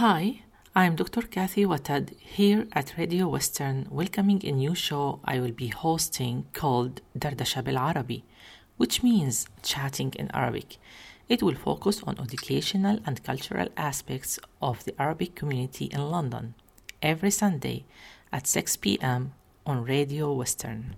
Hi, I'm Dr. Kathy Watad here at Radio Western, welcoming a new show I will be hosting called Dardasha Bil Arabi, which means chatting in Arabic. It will focus on educational and cultural aspects of the Arabic community in London every Sunday at 6 p.m. on Radio Western.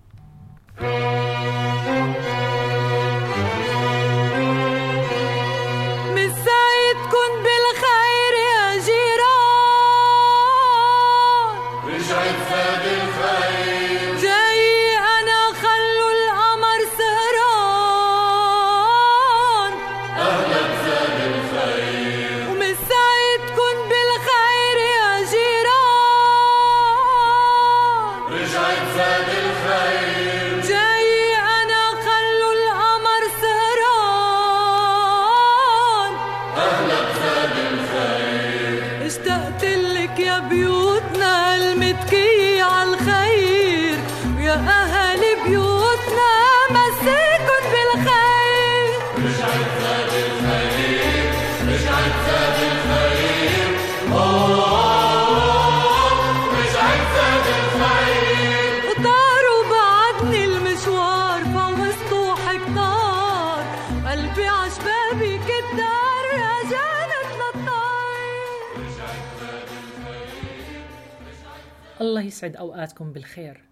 يسعد أوقاتكم بالخير.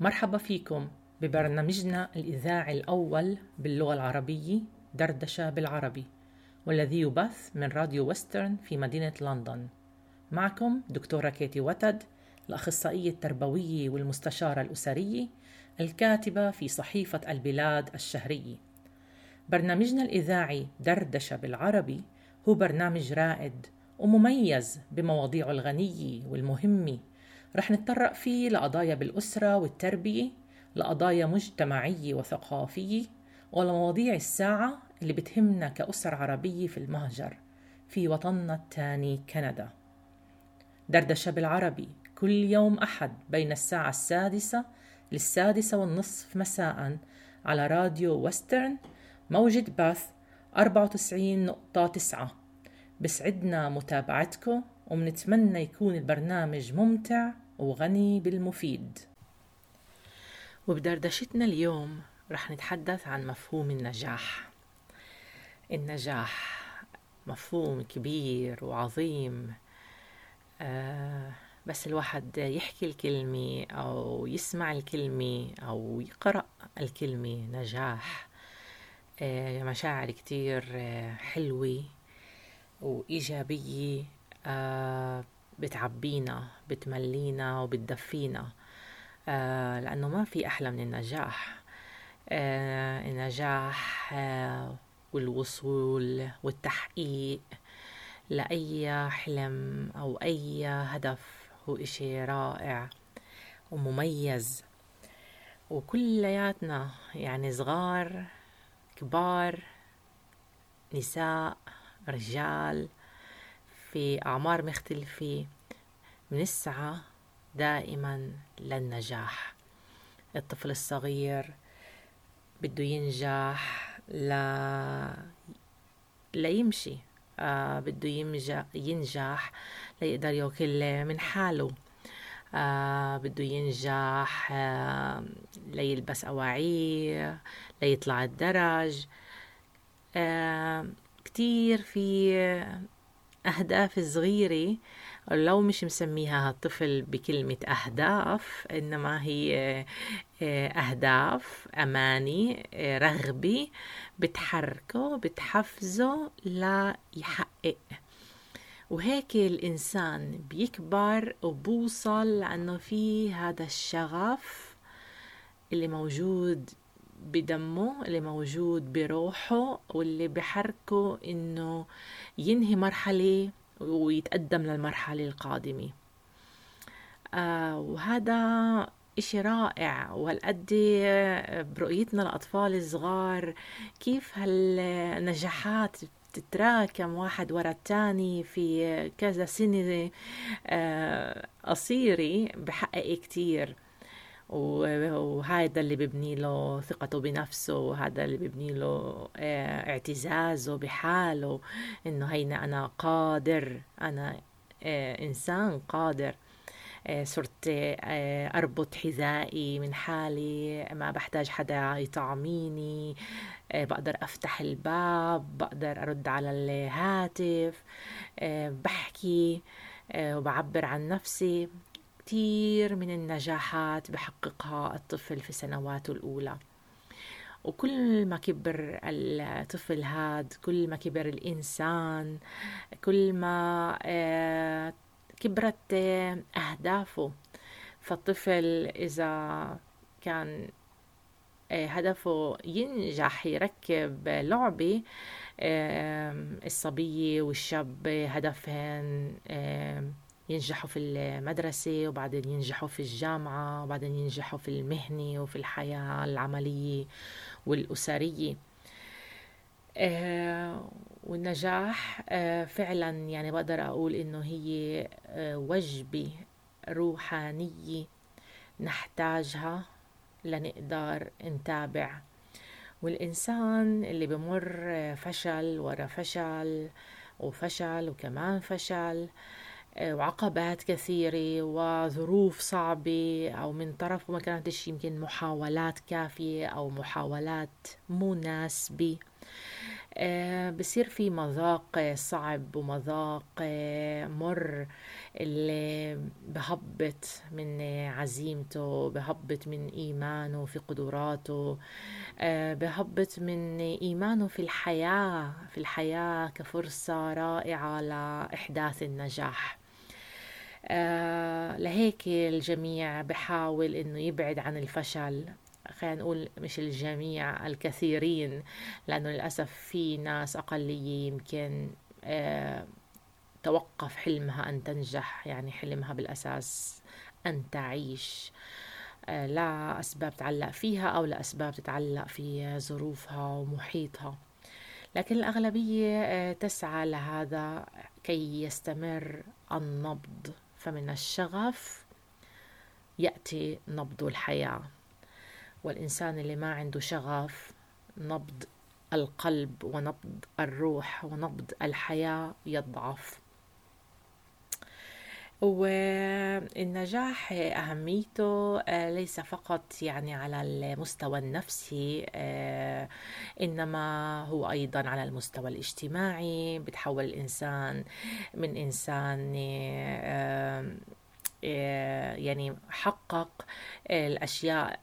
مرحبا فيكم ببرنامجنا الإذاعي الأول باللغة العربية دردشة بالعربي والذي يبث من راديو وسترن في مدينة لندن. معكم دكتورة كيتي وتد الأخصائية التربوية والمستشارة الأسرية الكاتبة في صحيفة البلاد الشهرية. برنامجنا الإذاعي دردشة بالعربي هو برنامج رائد ومميز بمواضيعه الغنية والمهمة رح نتطرق فيه لقضايا بالأسرة والتربية لقضايا مجتمعية وثقافية ولمواضيع الساعة اللي بتهمنا كأسر عربية في المهجر في وطننا الثاني كندا. دردشة بالعربي كل يوم أحد بين الساعة السادسة للسادسة والنصف مساء على راديو وسترن موجة باث 94.9 بسعدنا متابعتكم ومنتمنى يكون البرنامج ممتع وغني بالمفيد. وبدردشتنا اليوم رح نتحدث عن مفهوم النجاح. النجاح مفهوم كبير وعظيم. آه بس الواحد يحكي الكلمة أو يسمع الكلمة أو يقرأ الكلمة نجاح. آه مشاعر كتير حلوة وإيجابية. بتعبينا بتملينا وبتدفينا آه لأنه ما في أحلى من النجاح. آه النجاح آه والوصول والتحقيق لأي حلم أو أي هدف هو إشي رائع ومميز. وكلياتنا يعني صغار كبار نساء رجال في أعمار مختلفة. بنسعى دائما للنجاح. الطفل الصغير بده ينجح لا ليمشي. آه بده ينجح, ينجح ليقدر ياكل من حاله. آه بده ينجح آه ليلبس أواعيه ليطلع الدرج. آه كتير في أهداف صغيرة لو مش مسميها الطفل بكلمة أهداف إنما هي أهداف أماني رغبة بتحركه بتحفزه ليحقق وهيك الإنسان بيكبر وبوصل لأنه في هذا الشغف اللي موجود بدمه اللي موجود بروحه واللي بحركه إنه ينهي مرحلة ويتقدم للمرحلة القادمة. آه وهذا إشي رائع. وهالقد برؤيتنا الأطفال الصغار كيف هالنجاحات تتراكم واحد ورا التاني في كذا سنة آه قصيرة بحقق كتير. وهذا اللي ببني له ثقته بنفسه وهذا اللي ببني له اعتزازه بحاله إنه هينا أنا قادر أنا آه، إنسان قادر. آه، صرت آه، أربط حذائي من حالي ما بحتاج حدا يطعميني آه، بقدر أفتح الباب بقدر أرد على الهاتف آه، بحكي آه، وبعبر عن نفسي. كتير من النجاحات بحققها الطفل في سنواته الأولى. وكل ما كبر الطفل هاد كل ما كبر الإنسان كل ما آه، كبرت آه، أهدافه. فالطفل إذا كان آه، هدفه ينجح يركب لعبة الصبية والشاب هدفهن ينجحوا في المدرسة وبعدين ينجحوا في الجامعة وبعدين ينجحوا في المهنة وفي الحياة العملية والأسرية. آه، والنجاح آه، فعلا يعني بقدر أقول إنه هي آه، وجبة روحانية نحتاجها لنقدر نتابع. والإنسان اللي بمر فشل ورا فشل وفشل وكمان فشل آه، وعقبات كثيرة وظروف صعبة أو من طرفه ما كانتش يمكن محاولات كافية أو محاولات مناسبة. آه، بصير في مذاق صعب ومذاق آه، مر اللي بهبط من عزيمته بهبط من إيمانه في قدراته آه، بهبط من إيمانه في الحياة في الحياة كفرصة رائعة لإحداث النجاح. آه، لهيك الجميع بحاول إنه يبعد عن الفشل. خلينا نقول مش الجميع الكثيرين لأنه للأسف في ناس أقلية يمكن آه، توقف حلمها أن تنجح يعني حلمها بالأساس أن تعيش. آه، لا أسباب تعلق فيها أو لأسباب تتعلق في ظروفها ومحيطها. لكن الأغلبية آه، تسعى لهذا كي يستمر النبض. فمن الشغف يأتي نبض الحياة والإنسان اللي ما عنده شغف نبض القلب ونبض الروح ونبض الحياة يضعف. والنجاح أهميته آه، ليس فقط يعني على المستوى النفسي آه، إنما هو أيضا على المستوى الاجتماعي. بتحول الإنسان من إنسان آه، يعني حقق الأشياء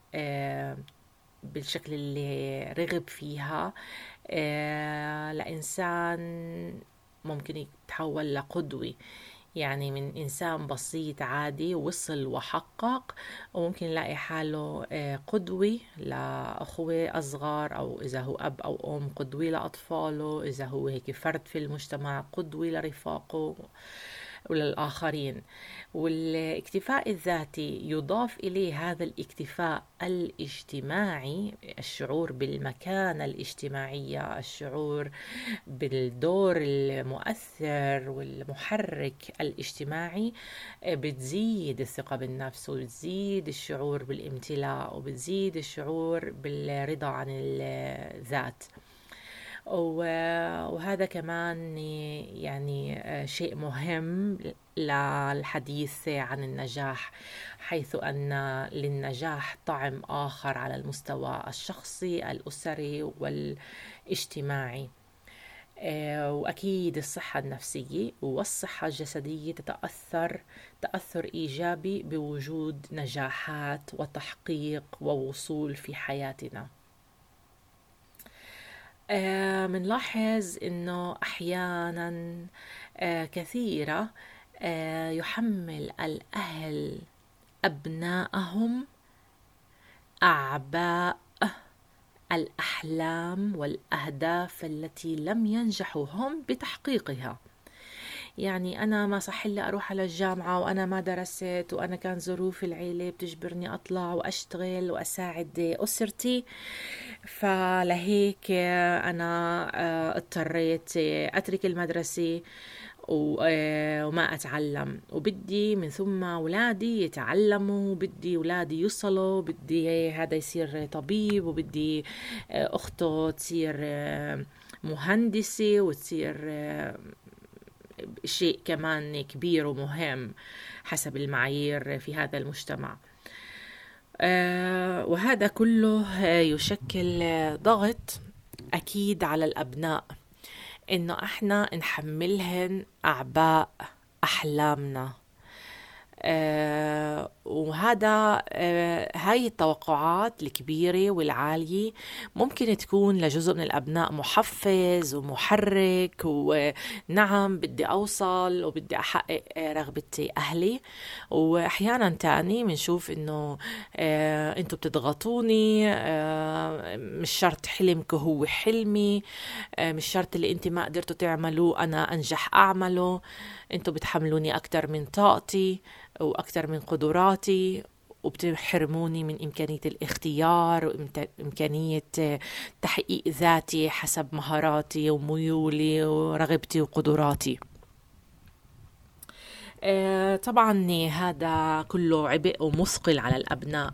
بالشكل اللي رغب فيها لإنسان ممكن يتحول لقدوة. يعني من إنسان بسيط عادي وصل وحقق وممكن يلاقي حاله آه، قدوة لأخوة أصغر أو إذا هو أب أو أم قدوة لأطفاله إذا هو هيك فرد في المجتمع قدوة لرفاقه. وللآخرين. والاكتفاء الذاتي يضاف إليه هذا الاكتفاء الاجتماعي الشعور بالمكانة الاجتماعية الشعور بالدور المؤثر والمحرك الاجتماعي بتزيد الثقة بالنفس وبتزيد الشعور بالامتلاء وبتزيد الشعور بالرضا عن الذات. وهذا كمان يعني شيء مهم للحديث عن النجاح حيث أن للنجاح طعم آخر على المستوى الشخصي الأسري والاجتماعي. آه، وأكيد الصحة النفسية والصحة الجسدية تتأثر تأثر إيجابي بوجود نجاحات وتحقيق ووصول في حياتنا. آه، منلاحظ إنه أحيانا آه، كثيرة آه، يحمل الأهل أبنائهم أعباء الأحلام والأهداف التي لم ينجحوا هم بتحقيقها. يعني أنا ما صح لي أروح على الجامعة وأنا ما درست وأنا كان ظروف العيلة بتجبرني أطلع وأشتغل وأساعد أسرتي. فلهيك أنا آه، اضطريت أترك المدرسة آه، وما أتعلم. وبدي من ثم أولادي يتعلموا بدي أولادي يوصلوا بدي هذا يصير طبيب وبدي آه، أخته تصير مهندسة وتصير شيء كمان كبير ومهم حسب المعايير في هذا المجتمع. آه، وهذا كله يشكل ضغط أكيد على الأبناء إنه إحنا نحملهن أعباء أحلامنا. وهذا آه هاي التوقعات الكبيرة والعالية ممكن تكون لجزء من الأبناء محفز ومحرك ونعم بدي أوصل وبدي أحقق آه رغبة أهلي. وأحيانا تاني بنشوف إنه آه أنتوا بتضغطوني آه مش شرط حلمكم هو حلمي آه مش شرط اللي أنت ما قدرتوا تعملوه أنا أنجح أعمله. أنتوا بتحملوني أكتر من طاقتي. وأكثر من قدراتي وبتحرموني من إمكانية الاختيار وإمكانية تحقيق ذاتي حسب مهاراتي وميولي ورغبتي وقدراتي. طبعا هذا كله عبء ومثقل على الأبناء.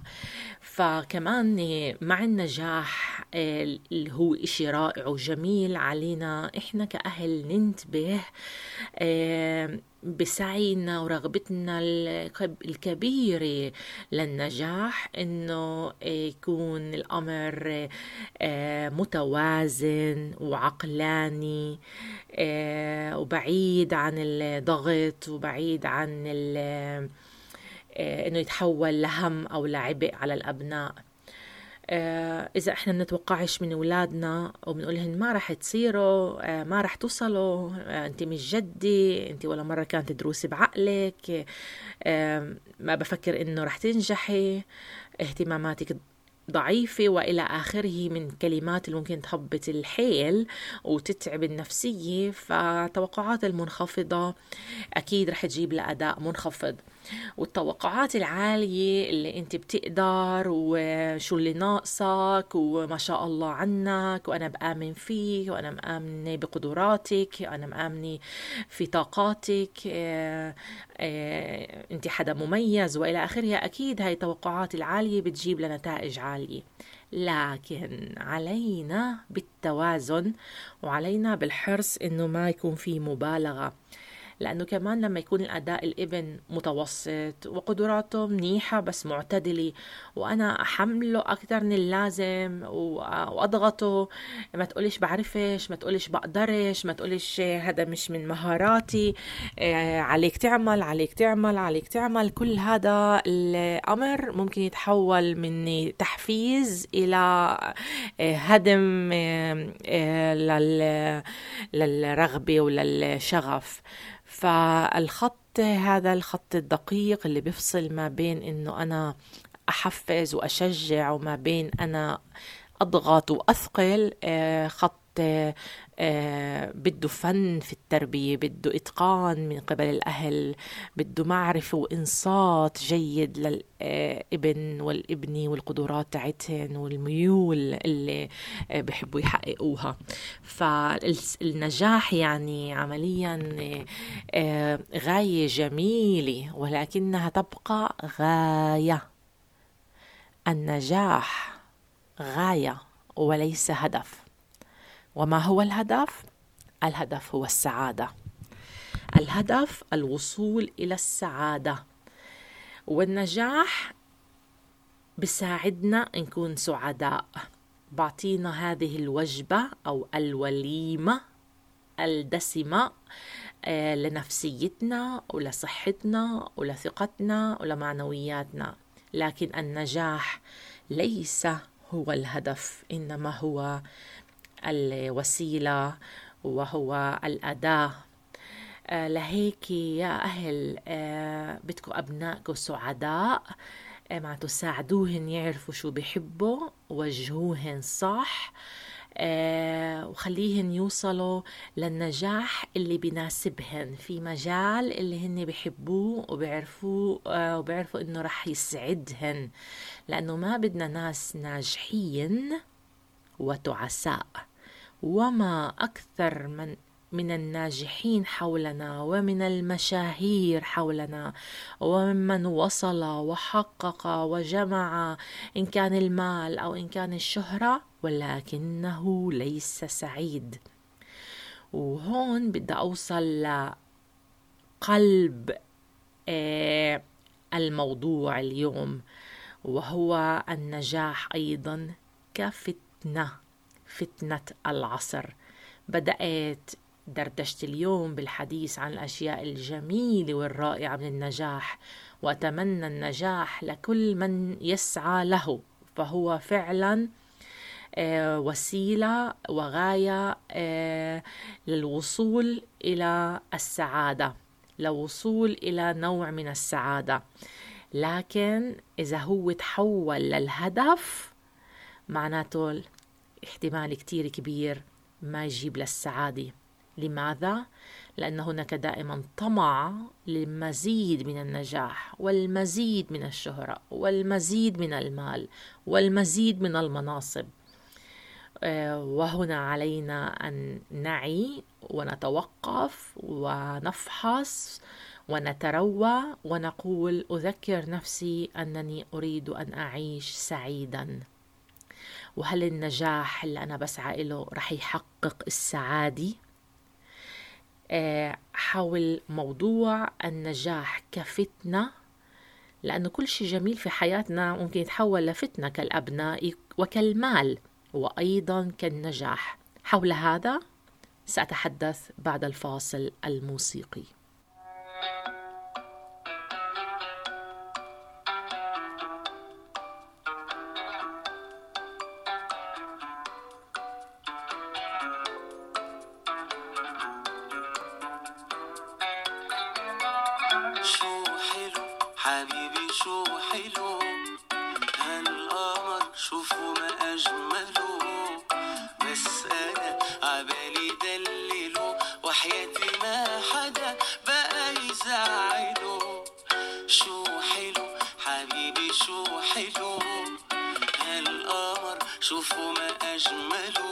فكمان مع النجاح اللي هو إشي رائع وجميل علينا إحنا كأهل ننتبه بسعينا ورغبتنا الكبيرة للنجاح إنه يكون الأمر متوازن وعقلاني وبعيد عن الضغط وبعيد عن إنه يتحول لهم أو لعبء على الأبناء. آه إذا إحنا بنتوقعش من أولادنا وبنقولهن ما رح تصيروا آه ما رح توصلوا آه أنت مش جدي أنت ولا مرة كانت تدروسي بعقلك ما بفكر إنه رح تنجحي اهتماماتك ضعيفة وإلى آخره من كلمات اللي ممكن تهبط الحيل وتتعب النفسية فالتوقعات المنخفضة أكيد رح تجيب لأداء منخفض. والتوقعات العالية اللي انت بتقدر وشو اللي ناقصك وما شاء الله عنك وأنا بآمن فيك وأنا مآمنة بقدراتك وأنا مآمنة في طاقاتك آه آه انت حدا مميز وإلى آخره. أكيد هاي التوقعات العالية بتجيب لنتائج عالية. لكن علينا بالتوازن وعلينا بالحرص إنه ما يكون في مبالغة. لأنه كمان لما يكون الأداء الإبن متوسط وقدراته منيحة بس معتدلة وأنا أحمله أكثر من اللازم وأضغطه. ما تقوليش بعرفش ما تقوليش بقدرش ما تقوليش هذا مش من مهاراتي. آه، عليك تعمل عليك تعمل عليك تعمل. كل هذا الأمر ممكن يتحول من تحفيز إلى آه، هدم آه، للرغبة وللشغف. فالخط هذا الخط الدقيق اللي بيفصل ما بين إنه أنا أحفز وأشجع وما بين أنا أضغط وأثقل آه، خط آه، بده فن في التربية بده إتقان من قبل الأهل بده معرفة وإنصات جيد للابن والابنة والقدرات تاعتهن والميول اللي آه، بحبوا يحققوها. فالنجاح يعني عمليا آه، غاية جميلة ولكنها تبقى غاية. النجاح غاية وليس هدف. وما هو الهدف؟ الهدف هو السعادة. الهدف الوصول إلى السعادة. والنجاح بساعدنا نكون سعداء. بعطينا هذه الوجبة أو الوليمة الدسمة آه، لنفسيتنا ولصحتنا ولثقتنا ولمعنوياتنا. لكن النجاح ليس هو الهدف إنما هو الوسيلة وهو الأداة. آه، لهيك يا أهل آه، بدكم أبنائكم سعداء. آه، مع تساعدوهن يعرفوا شو بيحبوا وجهوهن صح. وخليهن يوصلوا للنجاح اللي بيناسبهن في مجال اللي هن بيحبوه وبيعرفوه وبيعرفوا إنه رح يسعدهن. لأنه ما بدنا ناس ناجحين وتعساء. وما أكثر من من الناجحين حولنا ومن المشاهير حولنا وممن وصل وحقق وجمع إن كان المال أو إن كان الشهرة ولكنه ليس سعيد. وهون بدي أوصل قلب آه، الموضوع اليوم وهو النجاح أيضا كفتنة. فتنة العصر. بدأت دردشة اليوم بالحديث عن الأشياء الجميلة والرائعة من النجاح وأتمنى النجاح لكل من يسعى له فهو فعلا آه، وسيلة وغاية آه، للوصول إلى السعادة للوصول إلى نوع من السعادة. لكن إذا هو تحول للهدف معناته احتمال كتير كبير ما يجيب للسعادة. لماذا؟ لأن هناك دائما طمع للمزيد من النجاح والمزيد من الشهرة والمزيد من المال والمزيد من المناصب. آه، وهنا علينا أن نعي ونتوقف ونفحص ونتروى ونقول أذكر نفسي أنني أريد أن أعيش سعيدا. وهل النجاح اللي أنا بسعى له رح يحقق السعادة؟ آه، حول موضوع النجاح كفتنة لأنه كل شيء جميل في حياتنا ممكن يتحول لفتنة كالأبناء وكالمال وأيضا كالنجاح حول هذا سأتحدث بعد الفاصل الموسيقي وحياتي ما حدا بقى يزعله شو حلو حبيبي شو حلو. هالقمر شوفوا ما أجمله.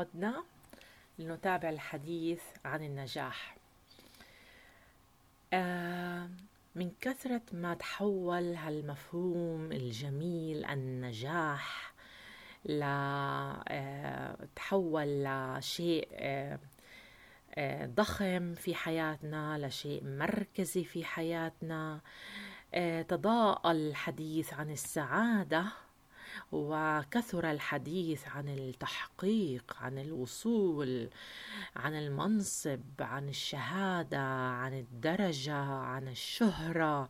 عدنا لنتابع الحديث عن النجاح. من كثرة ما تحول هالمفهوم الجميل النجاح لتحول آه، لشيء ضخم في حياتنا لشيء مركزي في حياتنا. تضاءل الحديث عن السعادة وكثر الحديث عن التحقيق عن الوصول عن المنصب عن الشهادة عن الدرجة عن الشهرة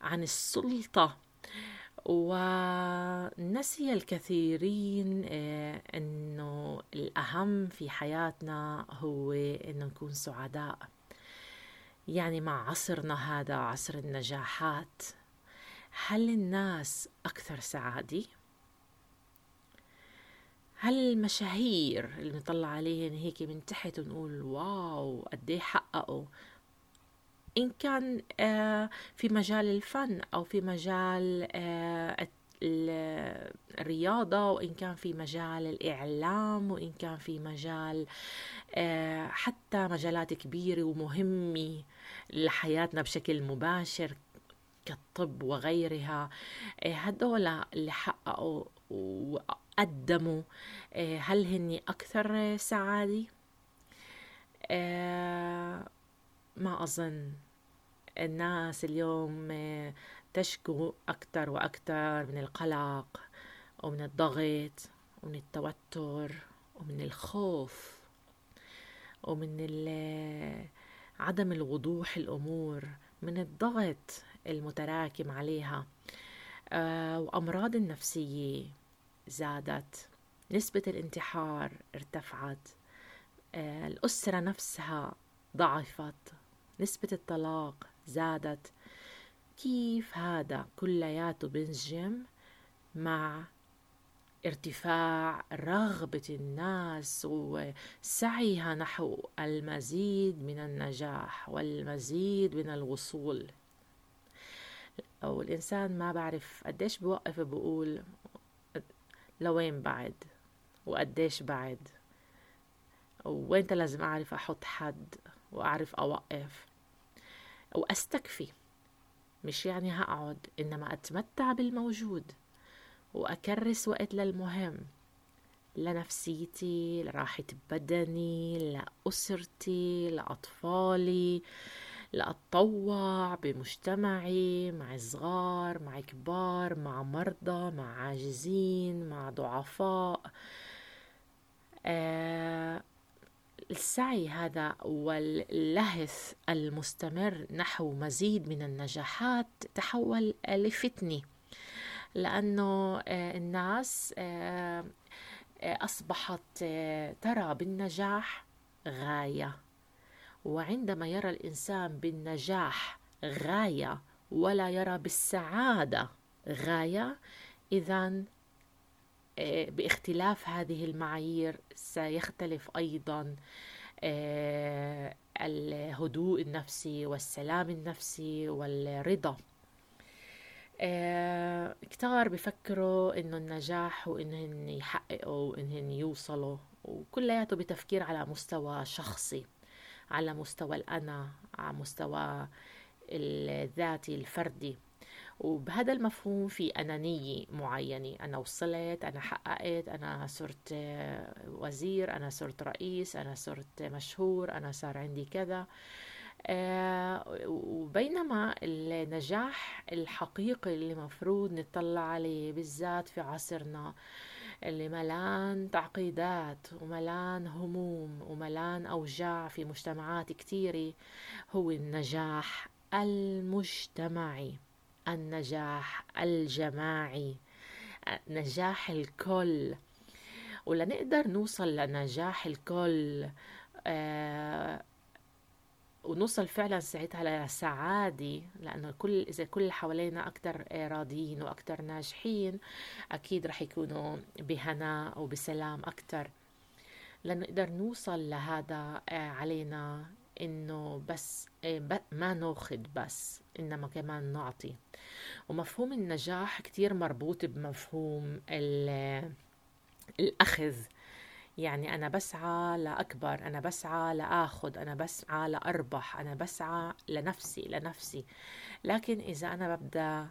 عن السلطة ونسي الكثيرين آه، إنه الأهم في حياتنا هو انه نكون سعداء يعني مع عصرنا هذا عصر النجاحات هل الناس أكثر سعادة؟ هل المشاهير اللي نطلع عليهن هيك من تحت ونقول واو قد إيه حققوا. إن كان آه، في مجال الفن أو في مجال آه، الرياضة وإن كان في مجال الإعلام وإن كان في مجال آه، حتى مجالات كبيرة ومهمة لحياتنا بشكل مباشر. كالطب وغيرها. آه، هدول اللي حققوا وقدموا. آه، هل هن أكثر سعادة؟ آه، ما أظن. الناس اليوم تشكو أكثر وأكثر من القلق ومن الضغط ومن التوتر ومن الخوف ومن عدم الوضوح الأمور من الضغط. المتراكم عليها. آه، وأمراض النفسية زادت نسبة الانتحار ارتفعت آه، الأسرة نفسها ضعفت نسبة الطلاق زادت. كيف هذا؟ كلياته بنسجم مع ارتفاع رغبة الناس وسعيها نحو المزيد من النجاح والمزيد من الوصول. أو الإنسان ما بعرف قديش بوقف بقول لوين بعد وقديش بعد وين لازم أعرف أحط حد وأعرف أوقف وأستكفي. مش يعني هقعد إنما أتمتع بالموجود وأكرس وقت للمهم لنفسيتي لراحة بدني لأسرتي لأطفالي. لأتطوع بمجتمعي مع صغار مع كبار مع مرضى مع عاجزين مع ضعفاء. آه السعي هذا واللهث المستمر نحو مزيد من النجاحات تحول لفتنه لأنه آه الناس آه آه، ترى بالنجاح غاية. وعندما يرى الإنسان بالنجاح غاية ولا يرى بالسعادة غاية اذا آه، باختلاف هذه المعايير سيختلف أيضا آه، الهدوء النفسي والسلام النفسي والرضا. آه، كتار بفكروا إنه النجاح وانهن يحققوا وإنهن يوصلوا وكلياته بتفكير على مستوى شخصي. على مستوى الأنا على مستوى الذاتي الفردي. وبهذا المفهوم في أنانية معينة. أنا وصلت أنا حققت أنا صرت وزير أنا صرت رئيس أنا صرت مشهور أنا صار عندي كذا. آه، وبينما النجاح الحقيقي اللي مفروض نطلع عليه بالذات في عصرنا اللي ملان تعقيدات وملان هموم وملان أوجاع في مجتمعات كتيرة هو النجاح المجتمعي النجاح الجماعي نجاح الكل. ولنقدر نوصل لنجاح الكل آه ونوصل فعلا ساعتها لسعادة لأنه كل إذا كل اللي حوالينا أكتر راضيين وأكتر ناجحين أكيد رح يكونوا بهناء وبسلام أكتر. لنقدر نوصل لهذا آه، علينا إنه بس آه، ما ناخذ بس إنما كمان نعطي. ومفهوم النجاح كتير مربوط بمفهوم الأخذ. يعني أنا بسعى لأكبر أنا بسعى لآخذ أنا بسعى لأربح أنا بسعى لنفسي لنفسي. لكن إذا أنا ببدأ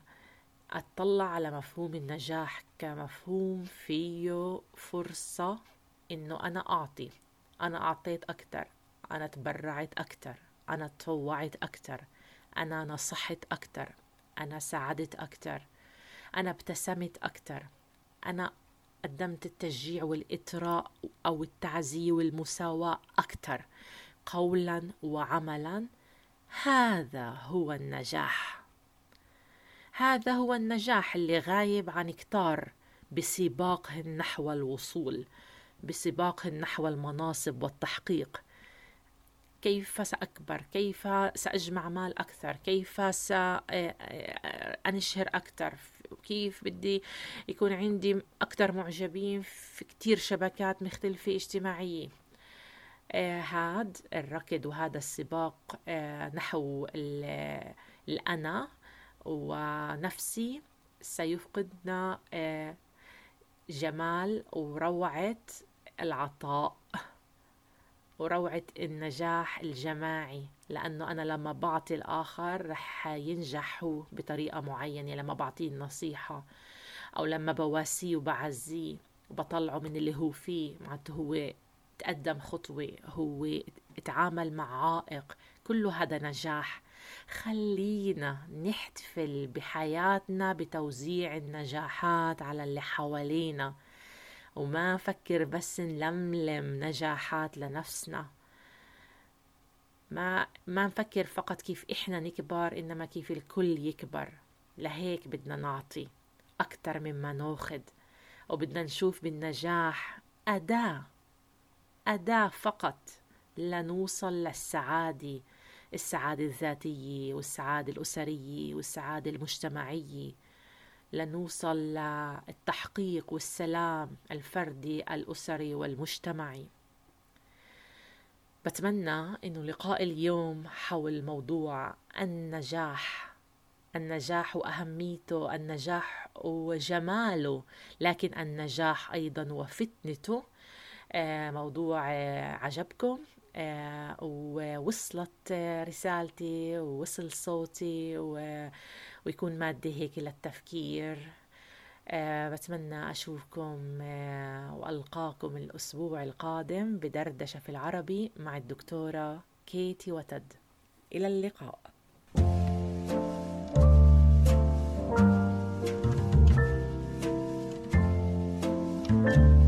أتطلع على مفهوم النجاح كمفهوم فيه فرصة إنه أنا أعطي أنا أعطيت أكتر أنا تبرعت أكتر أنا تطوعت أكتر أنا نصحت أكتر أنا ساعدت أكتر أنا ابتسمت أكتر أنا قدمت التشجيع والإطراء أو التعزية والمساواة أكتر قولا وعملا. هذا هو النجاح. هذا هو النجاح اللي غايب عن كتار بسباقهن نحو الوصول بسباقهن نحو المناصب والتحقيق. كيف سأكبر؟ كيف سأجمع مال أكثر؟ كيف سأنشهر أكثر؟ كيف بدي يكون عندي أكثر معجبين في كتير شبكات مختلفة اجتماعية. آه الركض وهذا السباق آه نحو الأنا ونفسي سيفقدنا آه جمال وروعة العطاء. وروعة النجاح الجماعي لأنه أنا لما بعطي الآخر رح ينجح هو بطريقة معينة لما بعطيه النصيحة أو لما بواسيه وبعزيه وبطلعه من اللي هو فيه. معناته هو تقدم خطوة هو اتعامل مع عائق. كله هذا نجاح. خلينا نحتفل بحياتنا بتوزيع النجاحات على اللي حوالينا. وما نفكر بس نلملم نجاحات لنفسنا. ما ما نفكر فقط كيف إحنا نكبر إنما كيف الكل يكبر. لهيك بدنا نعطي أكثر مما ناخذ وبدنا نشوف بالنجاح أداة أداة فقط لنوصل للسعادة السعادة الذاتية والسعادة الأسرية والسعادة المجتمعية. لنوصل للتحقيق والسلام الفردي الأسري والمجتمعي. بتمنى إنه لقاء اليوم حول موضوع النجاح النجاح وأهميته النجاح وجماله لكن النجاح أيضا وفتنته. آه، موضوع آه، عجبكم؟ آه، ووصلت رسالتي ووصل صوتي ويكون مادة هيك للتفكير. أه بتمنى أشوفكم أه وألقاكم الأسبوع القادم بدردشة في العربي مع الدكتورة كيتي وتد. إلى اللقاء. بيت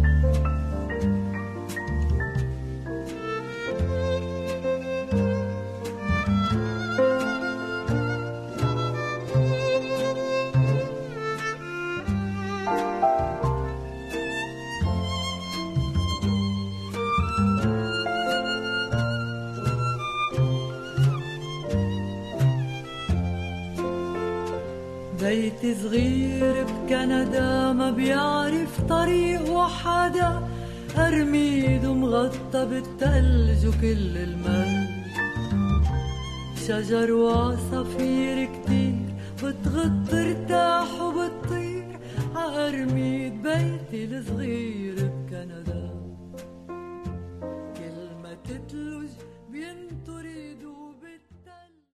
بيعرف طريق وحدا أرميد مغطى بالتلج وكل المال. شجر وعصافير كتير بتغط ارتاح وبتطير. عأرميد بيتي الصغير.